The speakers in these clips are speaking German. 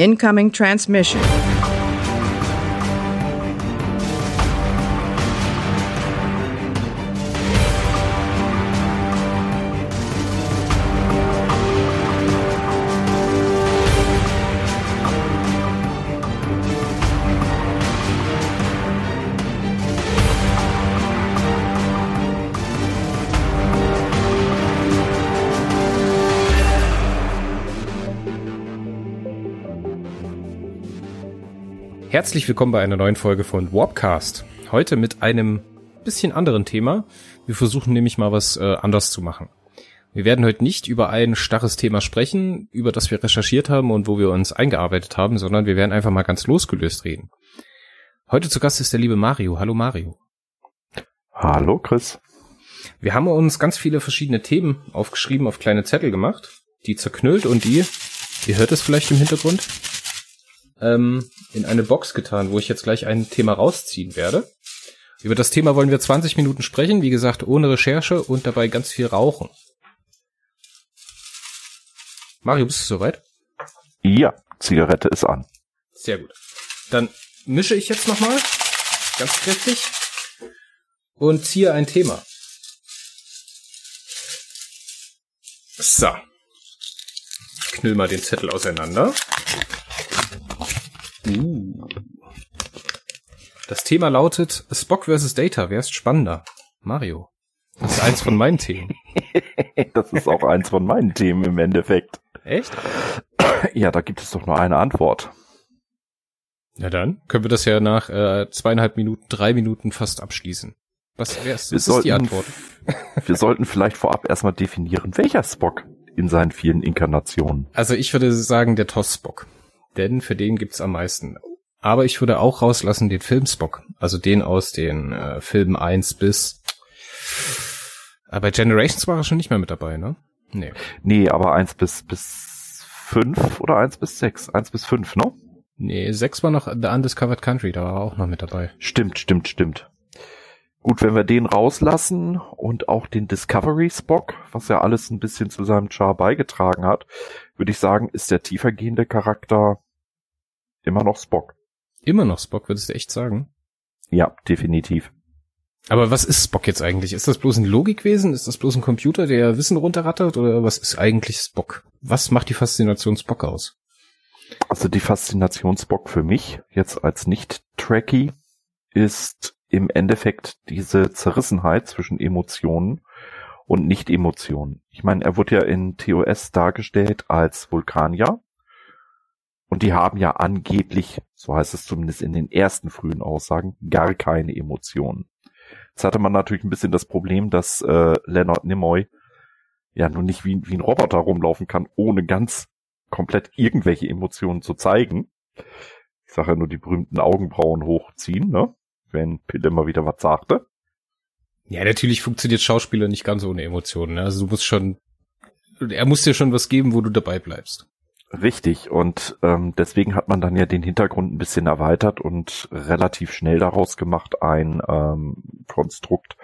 Incoming transmission. Herzlich willkommen bei einer neuen Folge von Warpcast. Heute mit einem bisschen anderen Thema. Wir versuchen nämlich mal was äh, anders zu machen. Wir werden heute nicht über ein starres Thema sprechen, über das wir recherchiert haben und wo wir uns eingearbeitet haben, sondern wir werden einfach mal ganz losgelöst reden. Heute zu Gast ist der liebe Mario. Hallo Mario. Hallo Chris. Wir haben uns ganz viele verschiedene Themen aufgeschrieben, auf kleine Zettel gemacht, die zerknüllt und die, ihr hört es vielleicht im Hintergrund, ähm, in eine Box getan, wo ich jetzt gleich ein Thema rausziehen werde. Über das Thema wollen wir 20 Minuten sprechen, wie gesagt, ohne Recherche und dabei ganz viel rauchen. Mario, bist du soweit? Ja, Zigarette ist an. Sehr gut. Dann mische ich jetzt nochmal, ganz kräftig, und ziehe ein Thema. So. Knüll mal den Zettel auseinander. Uh. Das Thema lautet Spock vs. Data. Wer ist spannender? Mario. Das ist eins von meinen Themen. das ist auch eins von meinen Themen im Endeffekt. Echt? Ja, da gibt es doch nur eine Antwort. Na dann können wir das ja nach äh, zweieinhalb Minuten, drei Minuten fast abschließen. Was, wer ist, was sollten, ist die Antwort? wir sollten vielleicht vorab erstmal definieren, welcher Spock in seinen vielen Inkarnationen. Also ich würde sagen, der TOS-Spock denn für den gibt's am meisten. Aber ich würde auch rauslassen den Film Spock, also den aus den äh, Filmen 1 bis aber bei Generations war er schon nicht mehr mit dabei, ne? Nee. Nee, aber 1 bis bis 5 oder 1 bis 6? 1 bis 5, ne? Nee, 6 war noch The Undiscovered Country, da war er auch noch mit dabei. Stimmt, stimmt, stimmt. Gut, wenn wir den rauslassen und auch den Discovery Spock, was ja alles ein bisschen zu seinem Char beigetragen hat, würde ich sagen, ist der tiefergehende Charakter immer noch Spock. Immer noch Spock, würdest du echt sagen? Ja, definitiv. Aber was ist Spock jetzt eigentlich? Ist das bloß ein Logikwesen? Ist das bloß ein Computer, der Wissen runterrattert? Oder was ist eigentlich Spock? Was macht die Faszination Spock aus? Also die Faszination Spock für mich, jetzt als Nicht-Trekkie, ist im Endeffekt diese Zerrissenheit zwischen Emotionen und Nicht-Emotionen. Ich meine, er wurde ja in TOS dargestellt als Vulkanier. Und die haben ja angeblich, so heißt es zumindest in den ersten frühen Aussagen, gar keine Emotionen. Jetzt hatte man natürlich ein bisschen das Problem, dass äh, Leonard Nimoy ja nun nicht wie, wie ein Roboter rumlaufen kann, ohne ganz komplett irgendwelche Emotionen zu zeigen. Ich sage ja nur die berühmten Augenbrauen hochziehen, ne? Wenn Pitt immer wieder was sagte. Ja, natürlich funktioniert Schauspieler nicht ganz ohne Emotionen. Ne? Also du musst schon, er muss dir schon was geben, wo du dabei bleibst. Richtig, und ähm, deswegen hat man dann ja den Hintergrund ein bisschen erweitert und relativ schnell daraus gemacht ein ähm, Konstrukt.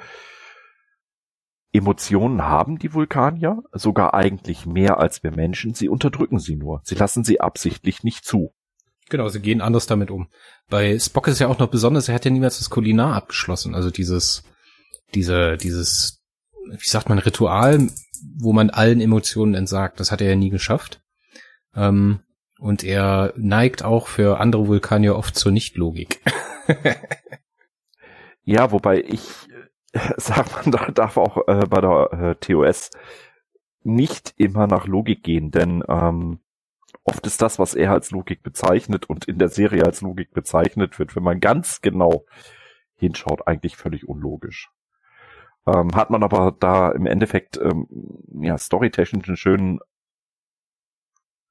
Emotionen haben die Vulkanier, sogar eigentlich mehr als wir Menschen, sie unterdrücken sie nur. Sie lassen sie absichtlich nicht zu. Genau, sie gehen anders damit um. Bei Spock ist ja auch noch besonders, er hat ja niemals das Kulinar abgeschlossen. Also dieses, diese, dieses, wie sagt man, Ritual, wo man allen Emotionen entsagt. Das hat er ja nie geschafft. Ähm, und er neigt auch für andere Vulkanier oft zur Nichtlogik. ja, wobei ich, äh, sagt man, da darf auch äh, bei der äh, TOS nicht immer nach Logik gehen, denn ähm, oft ist das, was er als Logik bezeichnet und in der Serie als Logik bezeichnet wird, wenn man ganz genau hinschaut, eigentlich völlig unlogisch. Ähm, hat man aber da im Endeffekt ähm, ja storytechnisch einen schönen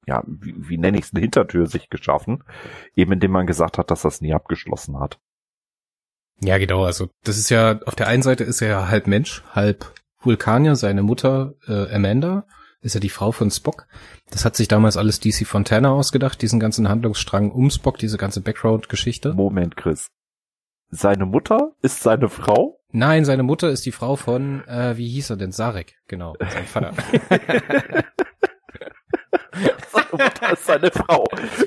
ja, wie, wie nenne ich es, eine Hintertür sich geschaffen, eben indem man gesagt hat, dass das nie abgeschlossen hat. Ja, genau, also das ist ja, auf der einen Seite ist er ja halb Mensch, halb Vulkanier, seine Mutter äh, Amanda ist ja die Frau von Spock. Das hat sich damals alles DC Fontana ausgedacht, diesen ganzen Handlungsstrang um Spock, diese ganze Background-Geschichte. Moment, Chris. Seine Mutter ist seine Frau? Nein, seine Mutter ist die Frau von, äh, wie hieß er denn? Sarek, genau, sein Vater. seine Mutter ist seine Frau.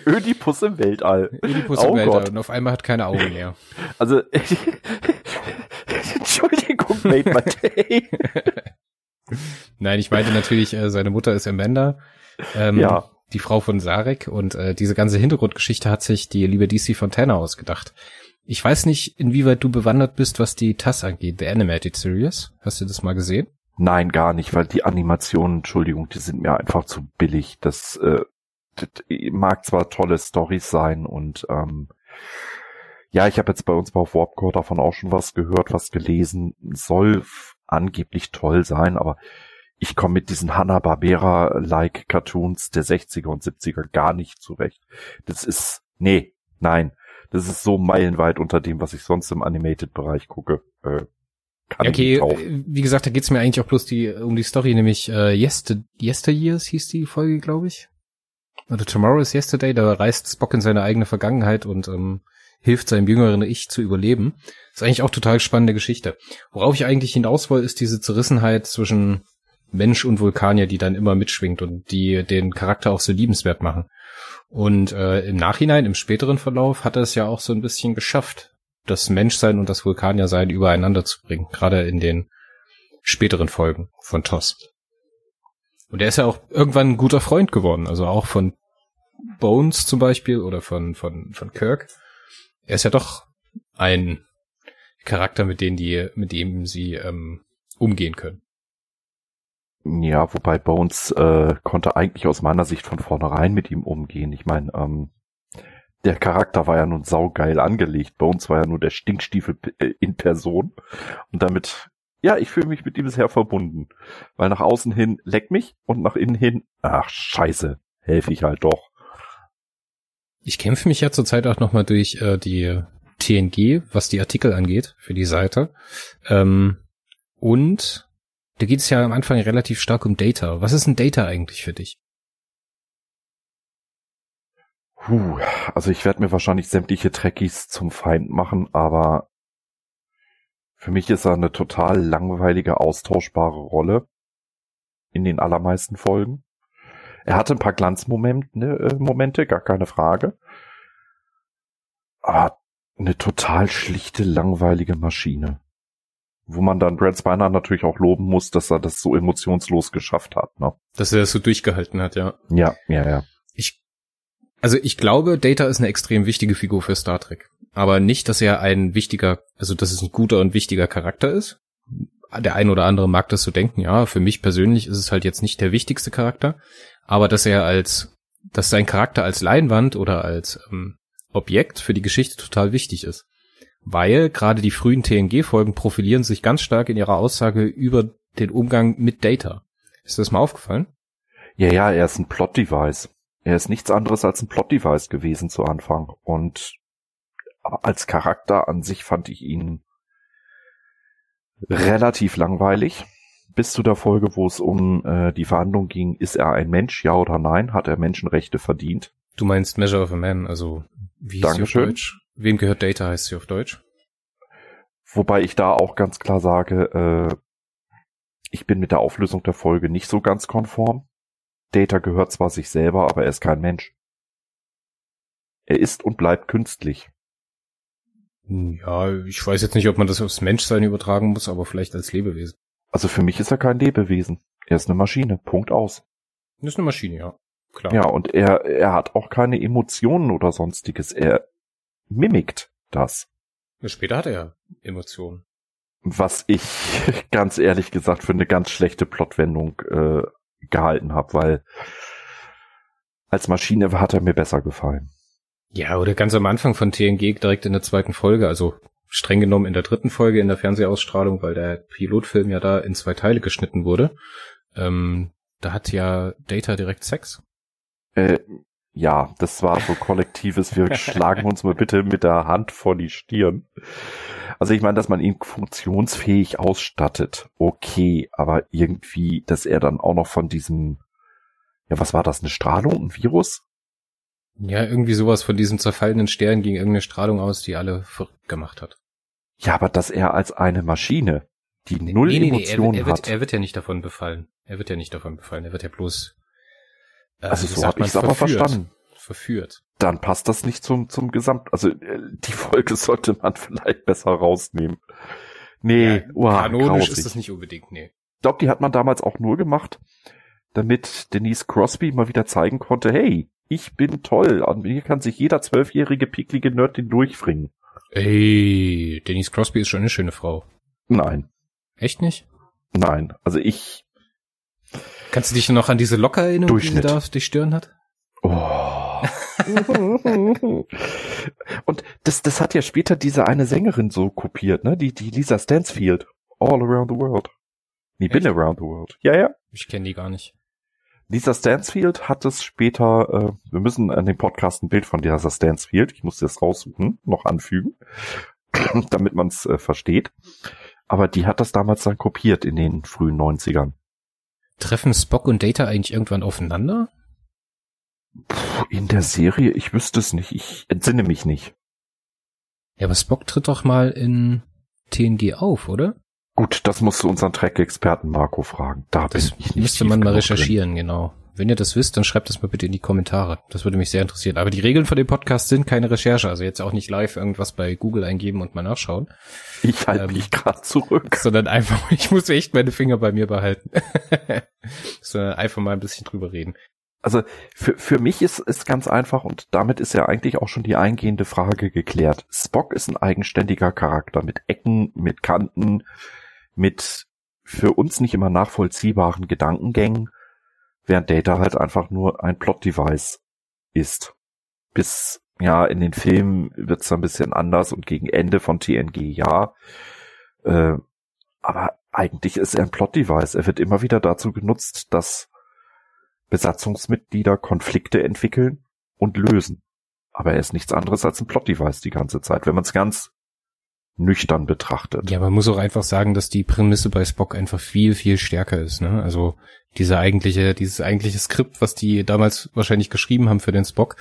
Ödipus im Weltall. Ödipus oh im Weltall Gott. und auf einmal hat keine Augen mehr. Also, Entschuldigung, made my day. Nein, ich meinte natürlich, äh, seine Mutter ist Amanda. Ähm, ja. Die Frau von Sarek und äh, diese ganze Hintergrundgeschichte hat sich die liebe DC Fontana ausgedacht. Ich weiß nicht, inwieweit du bewandert bist, was die TAS angeht, The Animated Series. Hast du das mal gesehen? Nein, gar nicht, weil die Animationen, Entschuldigung, die sind mir einfach zu billig. Das, äh, das mag zwar tolle Stories sein und ähm, ja, ich habe jetzt bei uns bei Warpcore davon auch schon was gehört, was gelesen soll angeblich toll sein, aber ich komme mit diesen Hanna-Barbera-like Cartoons der 60er und 70er gar nicht zurecht. Das ist, nee, nein, das ist so meilenweit unter dem, was ich sonst im Animated-Bereich gucke. Äh, kann okay, äh, wie gesagt, da geht's mir eigentlich auch bloß die, um die Story, nämlich äh, Yester, Yesteryears hieß die Folge, glaube ich. Oder Tomorrow is Yesterday, da reist Spock in seine eigene Vergangenheit und ähm, hilft seinem jüngeren Ich zu überleben. ist eigentlich auch total spannende Geschichte. Worauf ich eigentlich hinaus will, ist diese Zerrissenheit zwischen Mensch und Vulkanier, die dann immer mitschwingt und die den Charakter auch so liebenswert machen. Und äh, im Nachhinein, im späteren Verlauf, hat er es ja auch so ein bisschen geschafft, das Menschsein und das Vulkaniersein übereinander zu bringen, gerade in den späteren Folgen von Toss. Und er ist ja auch irgendwann ein guter Freund geworden, also auch von Bones zum Beispiel oder von, von, von Kirk. Er ist ja doch ein Charakter, mit dem die, mit dem sie ähm, umgehen können. Ja, wobei Bones äh, konnte eigentlich aus meiner Sicht von vornherein mit ihm umgehen. Ich meine, ähm, der Charakter war ja nun saugeil angelegt. Bones war ja nur der Stinkstiefel äh, in Person. Und damit, ja, ich fühle mich mit ihm sehr verbunden. Weil nach außen hin leck mich und nach innen hin, ach scheiße, helfe ich halt doch. Ich kämpfe mich ja zurzeit auch nochmal durch äh, die TNG, was die Artikel angeht, für die Seite. Ähm, und da geht es ja am Anfang relativ stark um Data. Was ist ein Data eigentlich für dich? Puh, also ich werde mir wahrscheinlich sämtliche Trekkies zum Feind machen, aber für mich ist er eine total langweilige, austauschbare Rolle in den allermeisten Folgen. Er hatte ein paar Glanzmomente, ne, äh, Momente, gar keine Frage. Aber eine total schlichte, langweilige Maschine. Wo man dann Brad Spiner natürlich auch loben muss, dass er das so emotionslos geschafft hat. Ne? Dass er das so durchgehalten hat, ja. Ja, ja, ja. Ich, also ich glaube, Data ist eine extrem wichtige Figur für Star Trek. Aber nicht, dass er ein wichtiger, also dass es ein guter und wichtiger Charakter ist. Der ein oder andere mag das so denken, ja. Für mich persönlich ist es halt jetzt nicht der wichtigste Charakter. Aber dass er als, dass sein Charakter als Leinwand oder als ähm, Objekt für die Geschichte total wichtig ist. Weil gerade die frühen TNG-Folgen profilieren sich ganz stark in ihrer Aussage über den Umgang mit Data. Ist das mal aufgefallen? Ja, ja, er ist ein Plot-Device. Er ist nichts anderes als ein Plot-Device gewesen zu Anfang. Und als Charakter an sich fand ich ihn relativ langweilig. Bis zu der Folge, wo es um äh, die Verhandlung ging, ist er ein Mensch, ja oder nein? Hat er Menschenrechte verdient? Du meinst Measure of a Man, also wie Dankeschön. sie auf Deutsch? Wem gehört Data heißt sie auf Deutsch? Wobei ich da auch ganz klar sage, äh, ich bin mit der Auflösung der Folge nicht so ganz konform. Data gehört zwar sich selber, aber er ist kein Mensch. Er ist und bleibt künstlich. Ja, ich weiß jetzt nicht, ob man das aufs Menschsein übertragen muss, aber vielleicht als Lebewesen. Also für mich ist er kein Lebewesen. Er ist eine Maschine. Punkt aus. Das ist eine Maschine, ja. Klar. Ja, und er, er hat auch keine Emotionen oder sonstiges. Er mimikt das. Später hat er Emotionen. Was ich ganz ehrlich gesagt für eine ganz schlechte Plotwendung äh, gehalten habe, weil als Maschine hat er mir besser gefallen. Ja, oder ganz am Anfang von TNG direkt in der zweiten Folge, also streng genommen in der dritten Folge in der Fernsehausstrahlung, weil der Pilotfilm ja da in zwei Teile geschnitten wurde. Ähm, da hat ja Data direkt Sex. Äh, ja, das war so kollektives, wir schlagen uns mal bitte mit der Hand vor die Stirn. Also ich meine, dass man ihn funktionsfähig ausstattet, okay, aber irgendwie, dass er dann auch noch von diesem, ja, was war das, eine Strahlung, ein Virus? Ja, irgendwie sowas von diesem zerfallenen Stern ging irgendeine Strahlung aus, die alle verrückt gemacht hat. Ja, aber dass er als eine Maschine, die null nee, nee, Emotionen nee, er, er wird, hat. Er wird ja nicht davon befallen. Er wird ja nicht davon befallen. Er wird ja bloß Äh, Also so habe ich es aber verführt. verstanden. Verführt. Dann passt das nicht zum, zum Gesamt. Also äh, die Folge sollte man vielleicht besser rausnehmen. Nee, Ja, uah, Kanonisch grausig. ist das nicht unbedingt, nee. Ich glaube, die hat man damals auch nur gemacht, damit Denise Crosby mal wieder zeigen konnte, hey, ich bin toll. An mir kann sich jeder zwölfjährige picklige Nerd den durchfringen. Ey, Denise Crosby ist schon eine schöne Frau. Nein, Echt nicht? nein. Also ich, Kannst du dich noch an diese Locke erinnern, die sie da auf die Stirn hat? Oh. Und das, das hat ja später diese eine Sängerin so kopiert, ne? Die, die Lisa Stansfield. All around the world. Nee, been Echt? around the world. Ja, ja. Ich kenne die gar nicht. Lisa Stansfield hat es später, äh, wir müssen an dem Podcast ein Bild von Lisa Stansfield, ich muss das raussuchen, noch anfügen, damit man es äh, versteht. Aber die hat das damals dann kopiert in den frühen 90ern. Treffen Spock und Data eigentlich irgendwann aufeinander? Puh, in der Serie, ich wüsste es nicht, ich entsinne mich nicht. Ja, aber Spock tritt doch mal in TNG auf, oder? Gut, das musst du unseren Track-Experten Marco fragen. Da bin Das ich nicht müsste man mal recherchieren, genau. Wenn ihr das wisst, dann schreibt das mal bitte in die Kommentare. Das würde mich sehr interessieren. Aber die Regeln von dem Podcast sind keine Recherche. Also jetzt auch nicht live irgendwas bei Google eingeben und mal nachschauen. Drin. Ich halte Ähm, mich gerade zurück. Sondern einfach, ich muss echt meine Finger bei mir behalten. sondern einfach mal ein bisschen drüber reden. Also für, für mich ist es ganz einfach und damit ist ja eigentlich auch schon die eingehende Frage geklärt. Spock ist ein eigenständiger Charakter mit Ecken, mit Kanten, mit für uns nicht immer nachvollziehbaren Gedankengängen, während Data halt einfach nur ein Plot-Device ist. Bis, ja, in den Filmen wird's ein bisschen anders und gegen Ende von TNG ja. Äh, aber eigentlich ist er ein Plot-Device. Er wird immer wieder dazu genutzt, dass Besatzungsmitglieder Konflikte entwickeln und lösen. Aber er ist nichts anderes als ein Plot-Device die ganze Zeit, wenn man es ganz nüchtern betrachtet. Ja, man muss auch einfach sagen, dass die Prämisse bei Spock einfach viel, viel stärker ist. Ne? Also diese eigentliche, dieses eigentliche Skript, was die damals wahrscheinlich geschrieben haben für den Spock,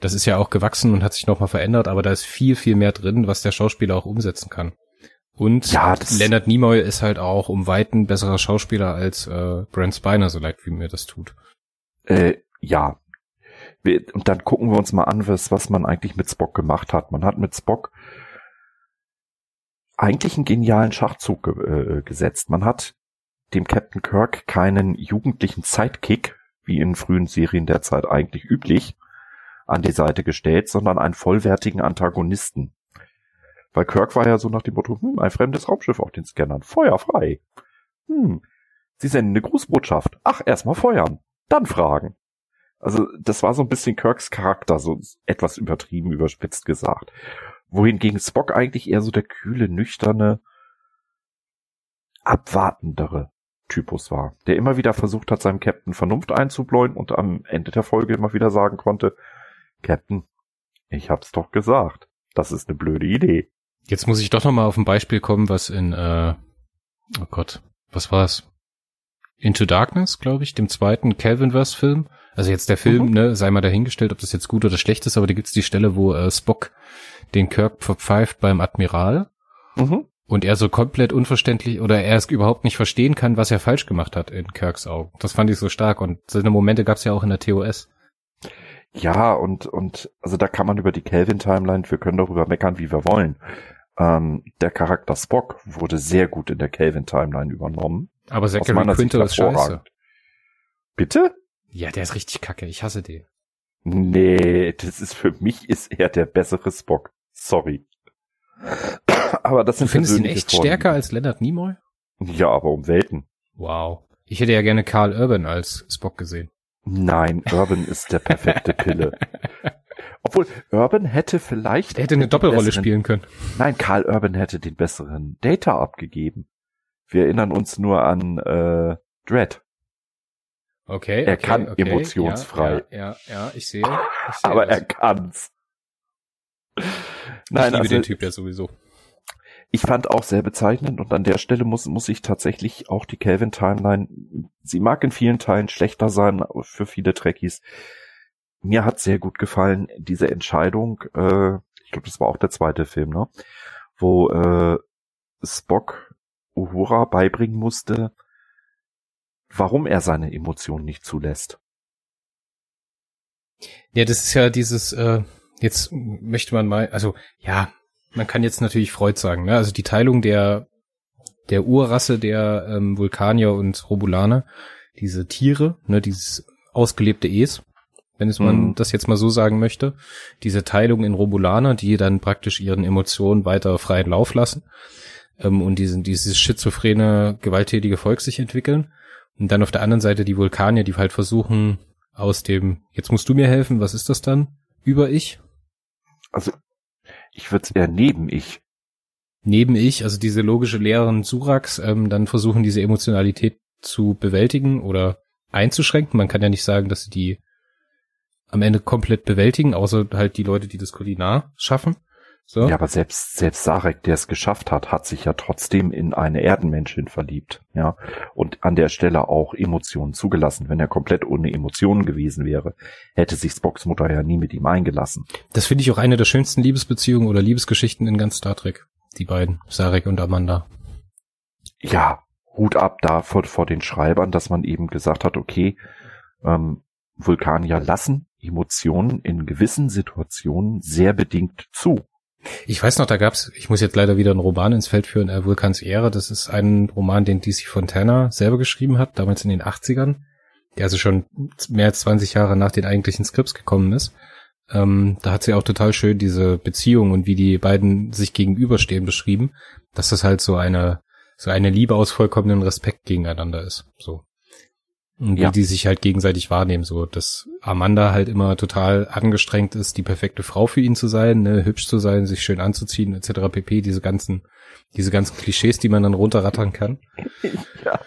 das ist ja auch gewachsen und hat sich nochmal verändert, aber da ist viel, viel mehr drin, was der Schauspieler auch umsetzen kann. Und Ja, Leonard Nimoy ist halt auch um Weiten besserer Schauspieler als äh, Brent Spiner, so leid wie mir das tut. Äh, ja. Wir, und dann gucken wir uns mal an, was, was man eigentlich mit Spock gemacht hat. Man hat mit Spock eigentlich einen genialen Schachzug ge äh, gesetzt. Man hat dem Captain Kirk keinen jugendlichen Sidekick, wie in frühen Serien derzeit eigentlich üblich, an die Seite gestellt, sondern einen vollwertigen Antagonisten. Weil Kirk war ja so nach dem Motto, hm, ein fremdes Raumschiff auf den Scannern, Feuer frei. Hm, Sie senden eine Grußbotschaft. Ach, erstmal feuern, dann fragen. Also das war so ein bisschen Kirks Charakter, so etwas übertrieben, überspitzt gesagt. Wohingegen Spock eigentlich eher so der kühle, nüchterne, abwartendere Typus war, der immer wieder versucht hat, seinem Captain Vernunft einzubläuen und am Ende der Folge immer wieder sagen konnte, Captain, ich hab's doch gesagt, das ist eine blöde Idee. Jetzt muss ich doch nochmal auf ein Beispiel kommen, was in, äh, oh Gott, was war's? Into Darkness, glaube ich, dem zweiten Calvinverse-Film. Also jetzt der Film, Mhm. ne, sei mal dahingestellt, ob das jetzt gut oder schlecht ist, aber da gibt's die Stelle, wo äh, Spock den Kirk verpfeift beim Admiral Mhm. und er so komplett unverständlich oder er es überhaupt nicht verstehen kann, was er falsch gemacht hat in Kirks Augen. Das fand ich so stark und so eine Momente gab's ja auch in der TOS. Ja, und, und, also da kann man über die Kelvin-Timeline, wir können darüber meckern, wie wir wollen. Ähm, der Charakter Spock wurde sehr gut in der Kelvin-Timeline übernommen. Aber Zachary Quinto ist scheiße. Bitte? Ja, der ist richtig kacke. Ich hasse den. Nee, das ist für mich ist er der bessere Spock. Sorry. Aber das Du sind findest ihn echt Vorlieben. stärker als Leonard Nimoy? Ja, aber um Welten. Wow. Ich hätte ja gerne Carl Urban als Spock gesehen. Nein, Urban ist der perfekte Pille. Obwohl, Urban hätte vielleicht... Er hätte eine Doppelrolle besseren- spielen können. Nein, Karl Urban hätte den besseren Data abgegeben. Wir erinnern uns nur an äh, Dread. Okay. Er okay, kann okay, emotionsfrei. Ja, ja, ja, ich sehe. Ich sehe Aber das. er kann's. ich Nein, liebe also den Typ ja sowieso. ich fand auch sehr bezeichnend und an der Stelle muss, muss ich tatsächlich auch die Kelvin Timeline, sie mag in vielen Teilen schlechter sein für viele Trekkies. Mir hat sehr gut gefallen, diese Entscheidung, äh, ich glaube, das war auch der zweite Film, ne? Wo äh, Spock Uhura beibringen musste, warum er seine Emotionen nicht zulässt. Ja, das ist ja dieses, äh, jetzt möchte man mal, also ja, man kann jetzt natürlich Freud sagen, ne? Also die Teilung der der Urrasse der ähm, Vulkanier und Robulaner, diese Tiere, ne, dieses ausgelebte Es, wenn es man mhm. das jetzt mal so sagen möchte, diese Teilung in Robulaner, die dann praktisch ihren Emotionen weiter freien Lauf lassen ähm, und diesen, dieses schizophrene, gewalttätige Volk sich entwickeln. Und dann auf der anderen Seite die Vulkanier, die halt versuchen, aus dem, jetzt musst du mir helfen, was ist das dann? Über ich? Also, ich würde es eher neben ich. Neben ich, also diese logische Lehrerin Surax, ähm, dann versuchen diese Emotionalität zu bewältigen oder einzuschränken. Man kann ja nicht sagen, dass sie die am Ende komplett bewältigen, außer halt die Leute, die das Kulinar schaffen. So. Ja, aber selbst, selbst Sarek, der es geschafft hat, hat sich ja trotzdem in eine Erdenmenschin verliebt, ja. Und an der Stelle auch Emotionen zugelassen. Wenn er komplett ohne Emotionen gewesen wäre, hätte sich Spocks Mutter ja nie mit ihm eingelassen. Das finde ich auch eine der schönsten Liebesbeziehungen oder Liebesgeschichten in ganz Star Trek. Die beiden, Sarek und Amanda. Ja, Hut ab da vor, vor den Schreibern, dass man eben gesagt hat, okay, ähm, Vulkanier lassen Emotionen in gewissen Situationen sehr bedingt zu. Ich weiß noch, da gab's, ich muss jetzt leider wieder einen Roman ins Feld führen, äh, Vulkans Ehre. Das ist ein Roman, den DC Fontana selber geschrieben hat, damals in den 80ern, der also schon mehr als 20 Jahre nach den eigentlichen Skripts gekommen ist. Ähm, da hat sie auch total schön diese Beziehung und wie die beiden sich gegenüberstehen beschrieben, dass das halt so eine, so eine Liebe aus vollkommenen Respekt gegeneinander ist. So. Und ja. wie die sich halt gegenseitig wahrnehmen, so dass Amanda halt immer total angestrengt ist, die perfekte Frau für ihn zu sein, ne, hübsch zu sein, sich schön anzuziehen, etc. pp. Diese ganzen, diese ganzen Klischees, die man dann runterrattern kann. ja.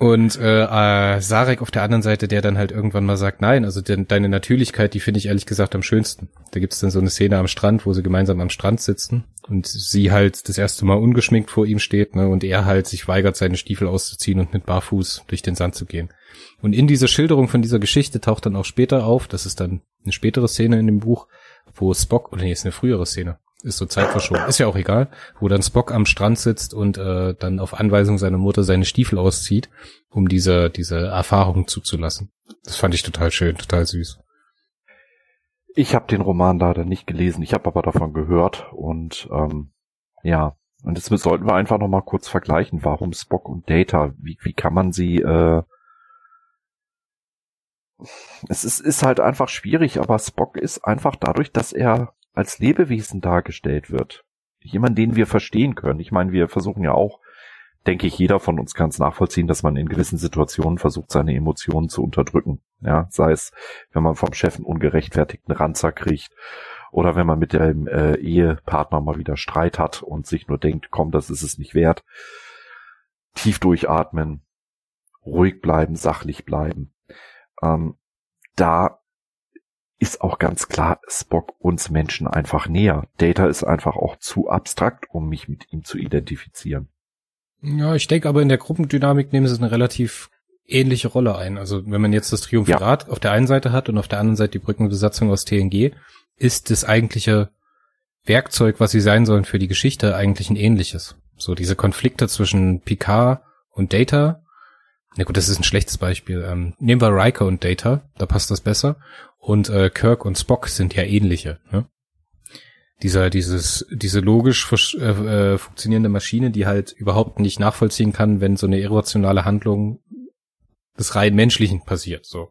Und äh, äh, Sarek auf der anderen Seite, der dann halt irgendwann mal sagt, nein, also de deine Natürlichkeit, die finde ich ehrlich gesagt am schönsten. Da gibt's dann so eine Szene am Strand, wo sie gemeinsam am Strand sitzen und sie halt das erste Mal ungeschminkt vor ihm steht, ne, und er halt sich weigert, seine Stiefel auszuziehen und mit Barfuß durch den Sand zu gehen. Und in dieser Schilderung von dieser Geschichte taucht dann auch später auf, das ist dann eine spätere Szene in dem Buch, wo Spock, oder nee, ist eine frühere Szene, ist so zeitverschoben, ist ja auch egal, wo dann Spock am Strand sitzt und äh, dann auf Anweisung seiner Mutter seine Stiefel auszieht, um diese, diese Erfahrung zuzulassen. Das fand ich total schön, total süß. Ich habe den Roman leider nicht gelesen, ich habe aber davon gehört und ähm, ja, und jetzt sollten wir einfach noch mal kurz vergleichen, warum Spock und Data, wie, wie kann man sie äh, es ist, ist halt einfach schwierig, aber Spock ist einfach dadurch, dass er als Lebewesen dargestellt wird. Jemand, den wir verstehen können. Ich meine, wir versuchen ja auch, denke ich, jeder von uns kann es nachvollziehen, dass man in gewissen Situationen versucht, seine Emotionen zu unterdrücken. Ja, sei es, wenn man vom Chef einen ungerechtfertigten Ranzer kriegt oder wenn man mit dem äh, Ehepartner mal wieder Streit hat und sich nur denkt, komm, das ist es nicht wert. Tief durchatmen, ruhig bleiben, sachlich bleiben. Ähm, da ist auch ganz klar Spock uns Menschen einfach näher. Data ist einfach auch zu abstrakt, um mich mit ihm zu identifizieren. Ja, ich denke aber in der Gruppendynamik nehmen sie eine relativ ähnliche Rolle ein. Also wenn man jetzt das Triumvirat ja. auf der einen Seite hat und auf der anderen Seite die Brückenbesatzung aus TNG, ist das eigentliche Werkzeug, was sie sein sollen für die Geschichte, eigentlich ein ähnliches. So diese Konflikte zwischen Picard und Data na gut, das ist ein schlechtes Beispiel. Ähm, nehmen wir Riker und Data, da passt das besser. Und äh, Kirk und Spock sind ja ähnliche. Ne? Dieser, dieses, diese logisch äh, äh, funktionierende Maschine, die halt überhaupt nicht nachvollziehen kann, wenn so eine irrationale Handlung des rein menschlichen passiert. So,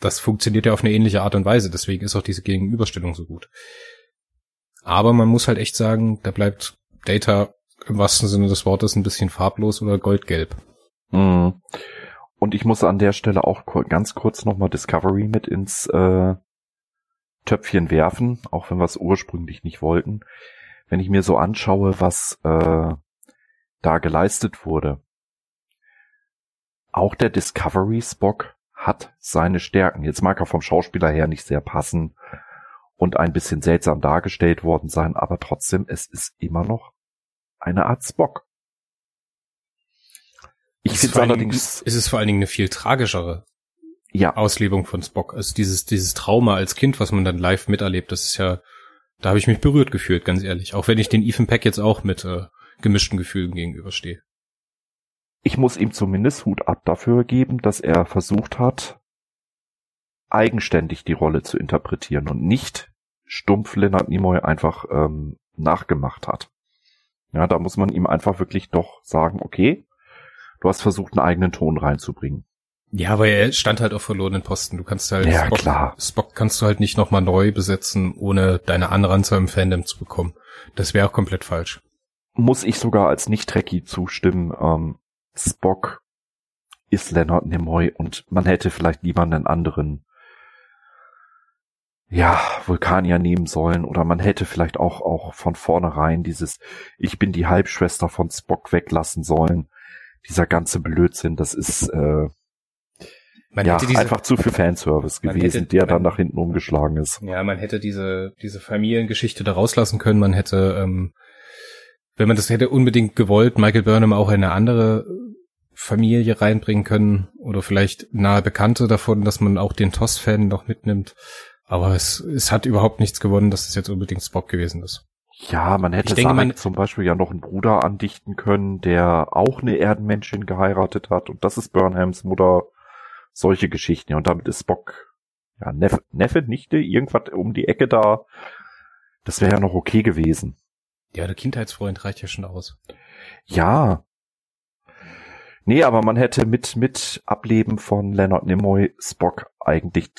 das funktioniert ja auf eine ähnliche Art und Weise. Deswegen ist auch diese Gegenüberstellung so gut. Aber man muss halt echt sagen, da bleibt Data im wahrsten Sinne des Wortes ein bisschen farblos oder goldgelb. Mhm. Und ich muss an der Stelle auch ganz kurz nochmal Discovery mit ins äh, Töpfchen werfen, auch wenn wir es ursprünglich nicht wollten. Wenn ich mir so anschaue, was äh, da geleistet wurde. Auch der Discovery Spock hat seine Stärken. Jetzt mag er vom Schauspieler her nicht sehr passen und ein bisschen seltsam dargestellt worden sein, aber trotzdem, es ist immer noch eine Art Spock. Ich finde allerdings. Ist es vor allen Dingen eine viel tragischere ja. Auslebung von Spock. Also dieses, dieses Trauma als Kind, was man dann live miterlebt, das ist ja, da habe ich mich berührt gefühlt, ganz ehrlich. Auch wenn ich den Ethan Peck jetzt auch mit äh, gemischten Gefühlen gegenüberstehe. Ich muss ihm zumindest Hut ab dafür geben, dass er versucht hat, eigenständig die Rolle zu interpretieren und nicht stumpf Leonard Nimoy einfach ähm, nachgemacht hat. Ja, da muss man ihm einfach wirklich doch sagen, okay, du hast versucht, einen eigenen Ton reinzubringen. Ja, aber er stand halt auf verlorenen Posten. Du kannst halt Ja, Spock, klar. Spock kannst du halt nicht nochmal neu besetzen, ohne deine Anranzer im Fandom zu bekommen. Das wäre auch komplett falsch. Muss ich sogar als Nicht-Trekkie zustimmen, ähm, Spock ist Leonard Nimoy und man hätte vielleicht lieber einen anderen ja, Vulkanier nehmen sollen oder man hätte vielleicht auch, auch von vornherein dieses Ich bin die Halbschwester von Spock weglassen sollen. Dieser ganze Blödsinn, das ist äh, Man ja hätte diese, einfach zu viel Fanservice gewesen, hätte- der dann man- nach hinten umgeschlagen ist. ja, man hätte diese, diese Familiengeschichte da rauslassen können. Man hätte, ähm, wenn man das hätte unbedingt gewollt, Michael Burnham auch in eine andere Familie reinbringen können oder vielleicht nahe Bekannte davon, dass man auch den TOS-Fan noch mitnimmt. Aber es, es hat überhaupt nichts gewonnen, dass es jetzt unbedingt Spock gewesen ist. Ja, man hätte Ich denke, man- zum Beispiel ja noch einen Bruder andichten können, der auch eine Erdenmenschin geheiratet hat und das ist Burnhams Mutter. Solche Geschichten. Und damit ist Spock, ja, Neffe, Neffe, Nichte, irgendwas um die Ecke da. Das wäre ja noch okay gewesen. Ja, der Kindheitsfreund reicht ja schon aus. Ja. Nee, aber man hätte mit, mit Ableben von Leonard Nimoy Spock eigentlich,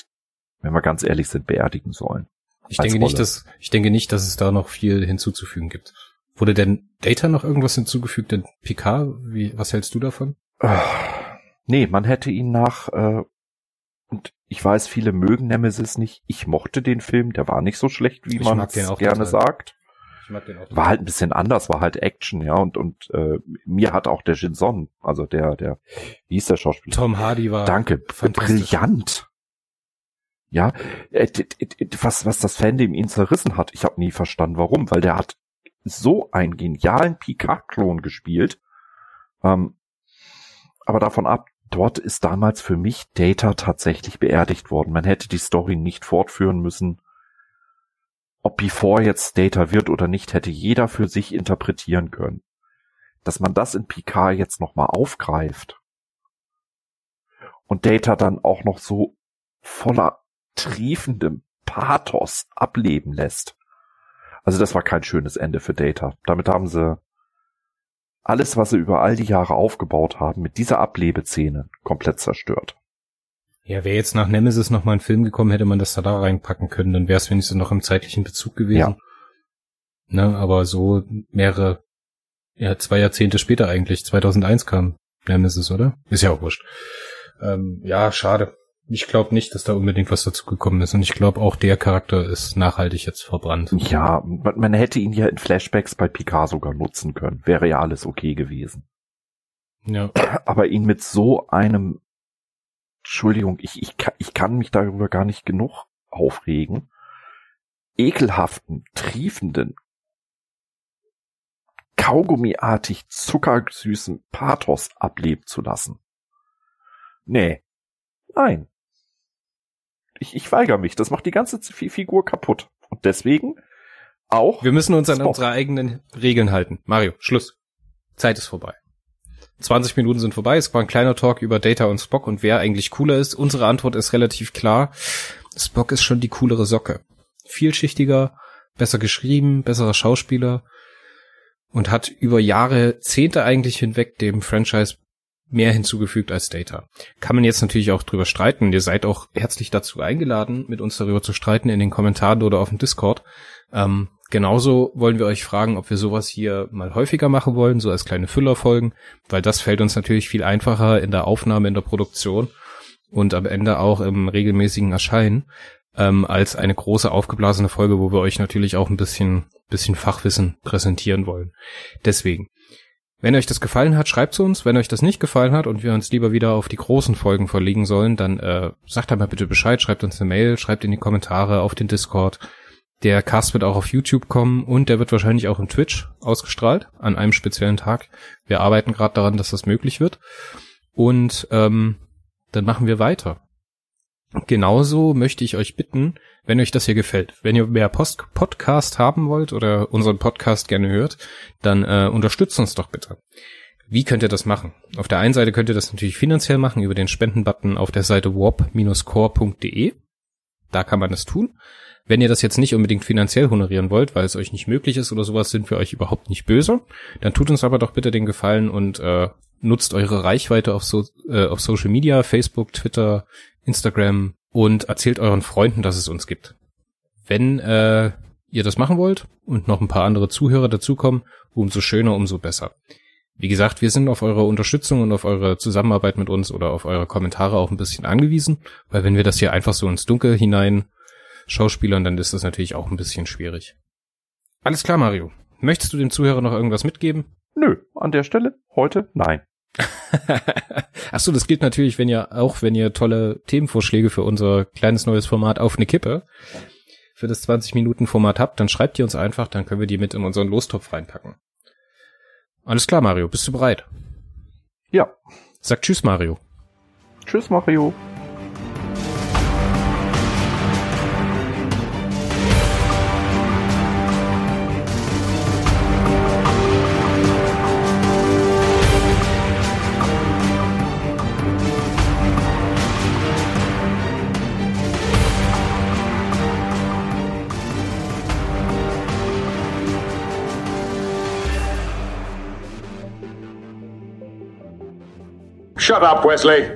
wenn wir ganz ehrlich sind, beerdigen sollen. Ich denke nicht, Rolle. dass, ich denke nicht, dass es da noch viel hinzuzufügen gibt. Wurde denn Data noch irgendwas hinzugefügt in Picard? Wie, was hältst du davon? Äh, Nee, man hätte ihn nach, äh, und ich weiß, viele mögen Nemesis nicht. Ich mochte den Film, der war nicht so schlecht, wie Ich man auch gerne total. sagt. Ich mag den auch. War halt ein bisschen anders, war halt Action, ja, und, und äh, mir hat auch der Jinson, also der, der, wie hieß der Schauspieler? Tom Hardy war Danke, brillant. Ja, äh, was, was das Fandom ihn zerrissen hat, ich habe nie verstanden, warum, weil der hat so einen genialen Picard-Klon gespielt. Ähm, aber davon ab, dort ist damals für mich Data tatsächlich beerdigt worden. Man hätte die Story nicht fortführen müssen. Ob Before jetzt Data wird oder nicht, hätte jeder für sich interpretieren können. Dass man das in Picard jetzt nochmal aufgreift und Data dann auch noch so voller triefendem Pathos ableben lässt. Also das war kein schönes Ende für Data. Damit haben sie alles, was sie über all die Jahre aufgebaut haben, mit dieser Ablebeszene komplett zerstört. Ja, wäre jetzt nach Nemesis noch mal ein Film gekommen, hätte man das da, da reinpacken können, dann wäre es wenigstens noch im zeitlichen Bezug gewesen. Ja. Ne, aber so mehrere, ja, zwei Jahrzehnte später eigentlich, 2001 kam Nemesis, oder? Ist ja auch wurscht. Ähm, ja, schade. Ich glaube nicht, dass da unbedingt was dazu gekommen ist und ich glaube auch der Charakter ist nachhaltig jetzt verbrannt. Ja, man, man hätte ihn ja in Flashbacks bei Picard sogar nutzen können. Wäre ja alles okay gewesen. Ja. Aber ihn mit so einem, Entschuldigung, ich, ich, kann, ich kann mich darüber gar nicht genug aufregen, ekelhaften, triefenden, kaugummiartig zuckersüßen Pathos ableben zu lassen. Nee. Nein. Ich, ich weigere mich. Das macht die ganze Fi- Figur kaputt. Und deswegen auch. Wir müssen uns an unsere eigenen Regeln halten. Mario, Schluss. Zeit ist vorbei. 20 Minuten sind vorbei. Es war ein kleiner Talk über Data und Spock und wer eigentlich cooler ist. Unsere Antwort ist relativ klar. Spock ist schon die coolere Socke. Vielschichtiger, besser geschrieben, besserer Schauspieler und hat über Jahre, Zehnte eigentlich hinweg dem Franchise mehr hinzugefügt als Data. Kann man jetzt natürlich auch drüber streiten. Ihr seid auch herzlich dazu eingeladen, mit uns darüber zu streiten in den Kommentaren oder auf dem Discord. Ähm, genauso wollen wir euch fragen, ob wir sowas hier mal häufiger machen wollen, so als kleine Füllerfolgen, weil das fällt uns natürlich viel einfacher in der Aufnahme, in der Produktion und am Ende auch im regelmäßigen Erscheinen, ähm, als eine große aufgeblasene Folge, wo wir euch natürlich auch ein bisschen, bisschen Fachwissen präsentieren wollen. Deswegen, wenn euch das gefallen hat, schreibt zu uns. Wenn euch das nicht gefallen hat und wir uns lieber wieder auf die großen Folgen verlegen sollen, dann äh, sagt einmal bitte Bescheid, schreibt uns eine Mail, schreibt in die Kommentare auf den Discord. Der Cast wird auch auf YouTube kommen und der wird wahrscheinlich auch im Twitch ausgestrahlt an einem speziellen Tag. Wir arbeiten gerade daran, dass das möglich wird. Und ähm, dann machen wir weiter. Genauso möchte ich euch bitten, wenn euch das hier gefällt, wenn ihr mehr Post Podcast haben wollt oder unseren Podcast gerne hört, dann äh, unterstützt uns doch bitte. Wie könnt ihr das machen? Auf der einen Seite könnt ihr das natürlich finanziell machen über den Spendenbutton auf der Seite warp-core.de. Da kann man es tun. Wenn ihr das jetzt nicht unbedingt finanziell honorieren wollt, weil es euch nicht möglich ist oder sowas, sind wir euch überhaupt nicht böse. Dann tut uns aber doch bitte den Gefallen und äh, nutzt eure Reichweite auf, so, äh, auf Social Media, Facebook, Twitter, Instagram und erzählt euren Freunden, dass es uns gibt. Wenn äh, ihr das machen wollt und noch ein paar andere Zuhörer dazukommen, umso schöner, umso besser. Wie gesagt, wir sind auf eure Unterstützung und auf eure Zusammenarbeit mit uns oder auf eure Kommentare auch ein bisschen angewiesen, weil wenn wir das hier einfach so ins Dunkel hinein schauspielern, dann ist das natürlich auch ein bisschen schwierig. Alles klar, Mario. Möchtest du dem Zuhörer noch irgendwas mitgeben? Nö, an der Stelle heute nein. Ach so, das gilt natürlich, wenn ihr auch, wenn ihr tolle Themenvorschläge für unser kleines neues Format auf eine Kippe für das 20 Minuten Format habt, dann schreibt ihr uns einfach, dann können wir die mit in unseren Lostopf reinpacken. Alles klar, Mario, bist du bereit? Ja. Sag Tschüss, Mario. Tschüss, Mario. Shut up, Wesley.